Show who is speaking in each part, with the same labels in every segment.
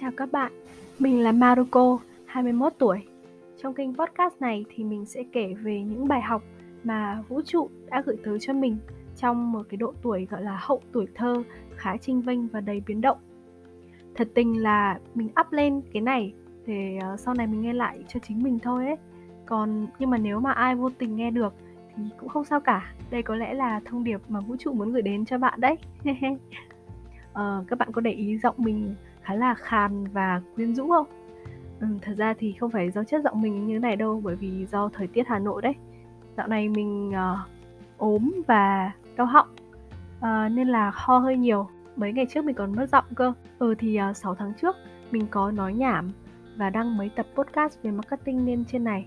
Speaker 1: chào các bạn, mình là Maruko, 21 tuổi. Trong kênh podcast này thì mình sẽ kể về những bài học mà vũ trụ đã gửi tới cho mình trong một cái độ tuổi gọi là hậu tuổi thơ khá trinh vênh và đầy biến động. Thật tình là mình up lên cái này để ờ, sau này mình nghe lại cho chính mình thôi ấy. Còn nhưng mà nếu mà ai vô tình nghe được thì cũng không sao cả. Đây có lẽ là thông điệp mà vũ trụ muốn gửi đến cho bạn đấy. uh, các bạn có để ý giọng mình khá là khàn và quyến rũ không? Ừ, thật ra thì không phải do chất giọng mình như thế này đâu bởi vì do thời tiết Hà Nội đấy. Dạo này mình uh, ốm và đau họng uh, nên là ho hơi nhiều. Mấy ngày trước mình còn mất giọng cơ. Ừ thì ờ, uh, 6 tháng trước mình có nói nhảm và đăng mấy tập podcast về marketing lên trên này.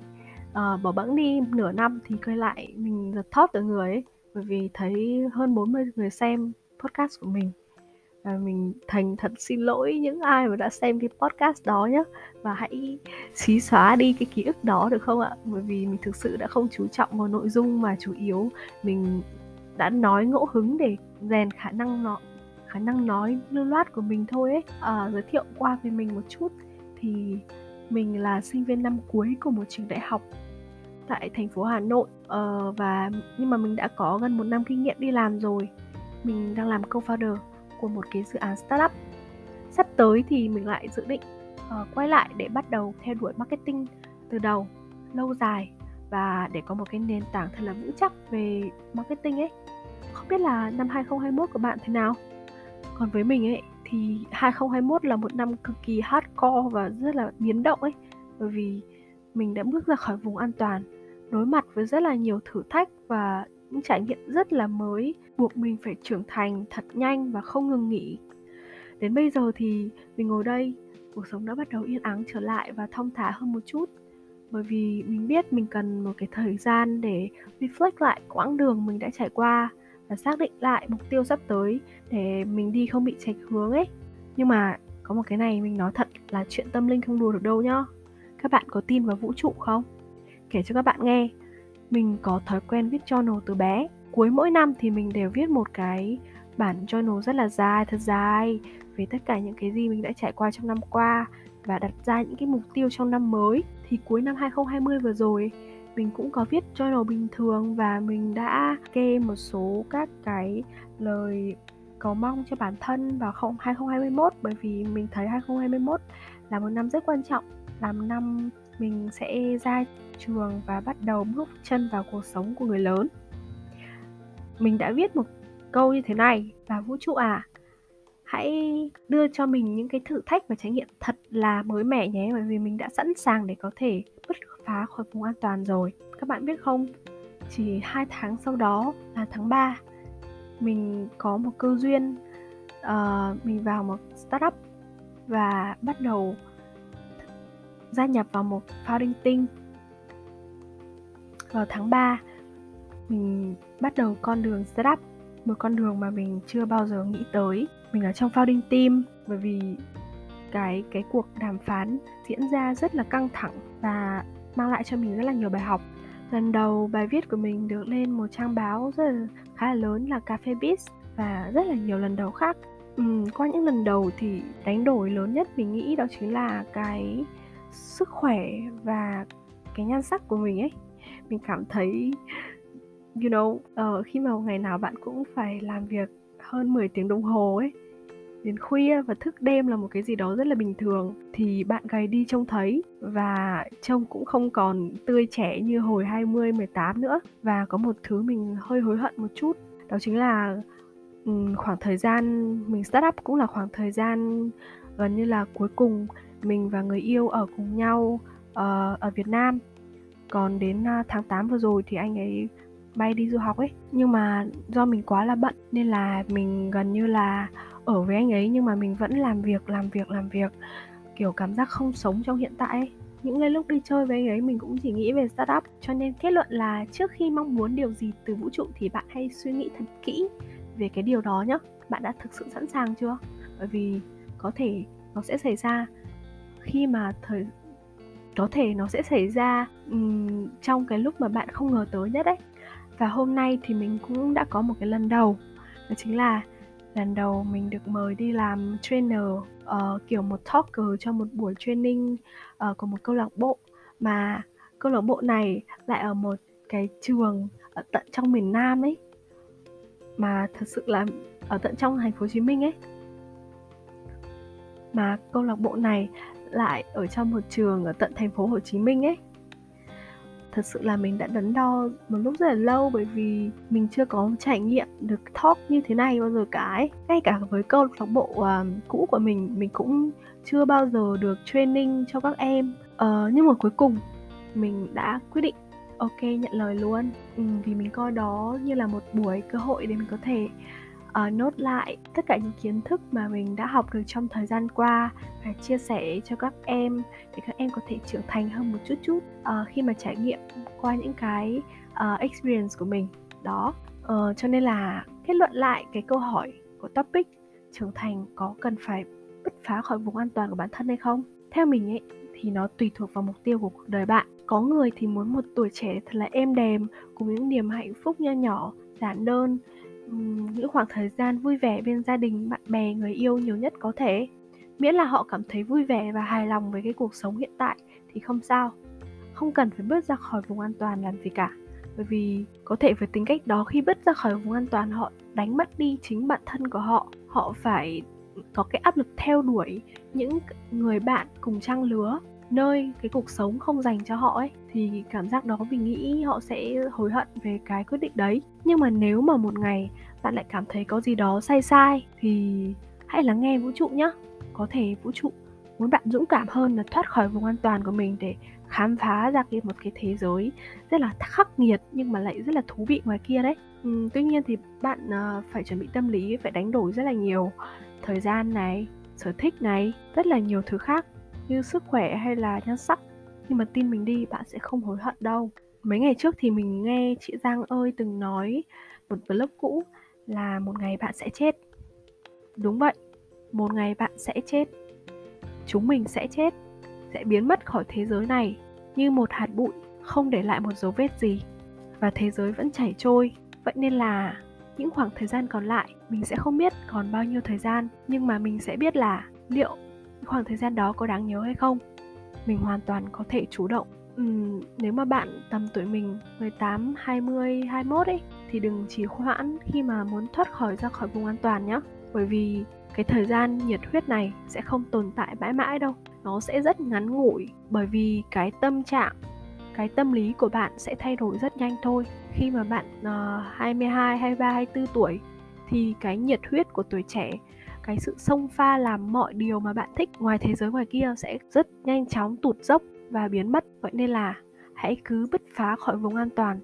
Speaker 1: Uh, bỏ bẵng đi nửa năm thì quay lại mình giật thót ở người ấy bởi vì thấy hơn 40 người xem podcast của mình và mình thành thật xin lỗi những ai mà đã xem cái podcast đó nhé và hãy xí xóa đi cái ký ức đó được không ạ? Bởi vì mình thực sự đã không chú trọng vào nội dung mà chủ yếu mình đã nói ngẫu hứng để rèn khả năng nó khả năng nói lưu loát của mình thôi ấy. À, giới thiệu qua về mình một chút thì mình là sinh viên năm cuối của một trường đại học tại thành phố Hà Nội. Uh, và nhưng mà mình đã có gần một năm kinh nghiệm đi làm rồi. Mình đang làm co-founder của một cái dự án startup. Sắp tới thì mình lại dự định uh, quay lại để bắt đầu theo đuổi marketing từ đầu lâu dài và để có một cái nền tảng thật là vững chắc về marketing ấy. Không biết là năm 2021 của bạn thế nào? Còn với mình ấy thì 2021 là một năm cực kỳ hardcore và rất là biến động ấy bởi vì mình đã bước ra khỏi vùng an toàn đối mặt với rất là nhiều thử thách và những trải nghiệm rất là mới, buộc mình phải trưởng thành thật nhanh và không ngừng nghỉ. Đến bây giờ thì mình ngồi đây, cuộc sống đã bắt đầu yên ắng trở lại và thong thả hơn một chút. Bởi vì mình biết mình cần một cái thời gian để reflect lại quãng đường mình đã trải qua và xác định lại mục tiêu sắp tới để mình đi không bị chệch hướng ấy. Nhưng mà có một cái này mình nói thật là chuyện tâm linh không đùa được đâu nhá. Các bạn có tin vào vũ trụ không? Kể cho các bạn nghe mình có thói quen viết journal từ bé. Cuối mỗi năm thì mình đều viết một cái bản journal rất là dài, thật dài, về tất cả những cái gì mình đã trải qua trong năm qua và đặt ra những cái mục tiêu trong năm mới. Thì cuối năm 2020 vừa rồi, mình cũng có viết journal bình thường và mình đã kê một số các cái lời cầu mong cho bản thân vào 2021 bởi vì mình thấy 2021 là một năm rất quan trọng. Làm năm mình sẽ ra trường và bắt đầu bước chân vào cuộc sống của người lớn. Mình đã viết một câu như thế này và vũ trụ à hãy đưa cho mình những cái thử thách và trải nghiệm thật là mới mẻ nhé bởi vì mình đã sẵn sàng để có thể bứt phá khỏi vùng an toàn rồi. Các bạn biết không? Chỉ hai tháng sau đó là tháng 3 mình có một cơ duyên uh, mình vào một startup và bắt đầu gia nhập vào một founding team vào tháng 3 mình bắt đầu con đường startup một con đường mà mình chưa bao giờ nghĩ tới. Mình ở trong founding team bởi vì cái cái cuộc đàm phán diễn ra rất là căng thẳng và mang lại cho mình rất là nhiều bài học. Lần đầu bài viết của mình được lên một trang báo rất là khá là lớn là Cafe Biz và rất là nhiều lần đầu khác. Ừ, qua những lần đầu thì đánh đổi lớn nhất mình nghĩ đó chính là cái sức khỏe và cái nhan sắc của mình ấy mình cảm thấy you know uh, khi mà ngày nào bạn cũng phải làm việc hơn 10 tiếng đồng hồ ấy đến khuya và thức đêm là một cái gì đó rất là bình thường thì bạn gầy đi trông thấy và trông cũng không còn tươi trẻ như hồi 20 18 nữa. Và có một thứ mình hơi hối hận một chút đó chính là khoảng thời gian mình start up cũng là khoảng thời gian gần như là cuối cùng mình và người yêu ở cùng nhau uh, ở Việt Nam còn đến à, tháng 8 vừa rồi thì anh ấy bay đi du học ấy. Nhưng mà do mình quá là bận nên là mình gần như là ở với anh ấy nhưng mà mình vẫn làm việc làm việc làm việc. Kiểu cảm giác không sống trong hiện tại ấy. Những cái lúc đi chơi với anh ấy mình cũng chỉ nghĩ về startup. Cho nên kết luận là trước khi mong muốn điều gì từ vũ trụ thì bạn hãy suy nghĩ thật kỹ về cái điều đó nhé bạn đã thực sự sẵn sàng chưa? Bởi vì có thể nó sẽ xảy ra khi mà thời có thể nó sẽ xảy ra um, trong cái lúc mà bạn không ngờ tới nhất đấy và hôm nay thì mình cũng đã có một cái lần đầu đó chính là lần đầu mình được mời đi làm trainer uh, kiểu một talker cho một buổi training uh, của một câu lạc bộ. Mà câu lạc bộ này lại ở một cái trường ở tận trong miền Nam ấy mà thật sự là ở tận trong thành phố Hồ Chí Minh ấy. Mà câu lạc bộ này lại ở trong một trường ở tận thành phố Hồ Chí Minh ấy. Thật sự là mình đã đắn đo một lúc rất là lâu bởi vì mình chưa có trải nghiệm được talk như thế này bao giờ cả ấy. Ngay cả với câu lạc bộ uh, cũ của mình mình cũng chưa bao giờ được training cho các em. Uh, nhưng mà cuối cùng mình đã quyết định ok nhận lời luôn. Ừ, vì mình coi đó như là một buổi cơ hội để mình có thể uh, nốt lại tất cả những kiến thức mà mình đã học được trong thời gian qua và chia sẻ cho các em để các em có thể trưởng thành hơn một chút chút uh, khi mà trải nghiệm qua những cái uh, experience của mình. Đó. Uh, cho nên là kết luận lại cái câu hỏi của topic trưởng thành có cần phải bứt phá khỏi vùng an toàn của bản thân hay không? Theo mình ấy thì nó tùy thuộc vào mục tiêu của cuộc đời bạn. Có người thì muốn một tuổi trẻ thật là êm đềm cùng những niềm hạnh phúc nho nhỏ giản đơn những khoảng thời gian vui vẻ bên gia đình, bạn bè, người yêu nhiều nhất có thể. Miễn là họ cảm thấy vui vẻ và hài lòng với cái cuộc sống hiện tại thì không sao. Không cần phải bước ra khỏi vùng an toàn làm gì cả, bởi vì có thể với tính cách đó khi bước ra khỏi vùng an toàn, họ đánh mất đi chính bản thân của họ. Họ phải có cái áp lực theo đuổi những người bạn cùng trang lứa nơi cái cuộc sống không dành cho họ ấy thì cảm giác đó mình nghĩ họ sẽ hối hận về cái quyết định đấy. Nhưng mà nếu mà một ngày bạn lại cảm thấy có gì đó sai sai thì hãy lắng nghe vũ trụ nhé có thể vũ trụ muốn bạn dũng cảm hơn là thoát khỏi vùng an toàn của mình để khám phá ra cái một cái thế giới rất là khắc nghiệt nhưng mà lại rất là thú vị ngoài kia đấy. Ừ, tuy nhiên thì bạn uh, phải chuẩn bị tâm lý phải đánh đổi rất là nhiều thời gian này sở thích này rất là nhiều thứ khác như sức khỏe hay là nhan sắc. Nhưng mà tin mình đi, bạn sẽ không hối hận đâu. Mấy ngày trước thì mình nghe chị Giang ơi từng nói một blog cũ là một ngày bạn sẽ chết. Đúng vậy, một ngày bạn sẽ chết. Chúng mình sẽ chết, sẽ biến mất khỏi thế giới này như một hạt bụi, không để lại một dấu vết gì. Và thế giới vẫn chảy trôi. Vậy nên là những khoảng thời gian còn lại mình sẽ không biết còn bao nhiêu thời gian. Nhưng mà mình sẽ biết là liệu khoảng thời gian đó có đáng nhớ hay không? Mình hoàn toàn có thể chủ động. Uhm, nếu mà bạn tầm tuổi mình 18, 20, 21 ấy thì đừng trì hoãn khi mà muốn thoát khỏi ra khỏi vùng an toàn nhé bởi vì cái thời gian nhiệt huyết này sẽ không tồn tại mãi mãi đâu. Nó sẽ rất ngắn ngủi bởi vì cái tâm trạng cái tâm lý của bạn sẽ thay đổi rất nhanh thôi. Khi mà bạn uh, 22, 23, 24 tuổi thì cái nhiệt huyết của tuổi trẻ cái sự xông pha làm mọi điều mà bạn thích ngoài thế giới ngoài kia sẽ rất nhanh chóng tụt dốc và biến mất. Vậy nên là hãy cứ bứt phá khỏi vùng an toàn.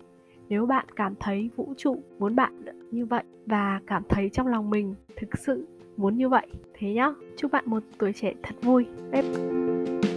Speaker 1: Nếu bạn cảm thấy vũ trụ muốn bạn như vậy và cảm thấy trong lòng mình thực sự muốn như vậy, thế nhá. Chúc bạn một tuổi trẻ thật vui. Bye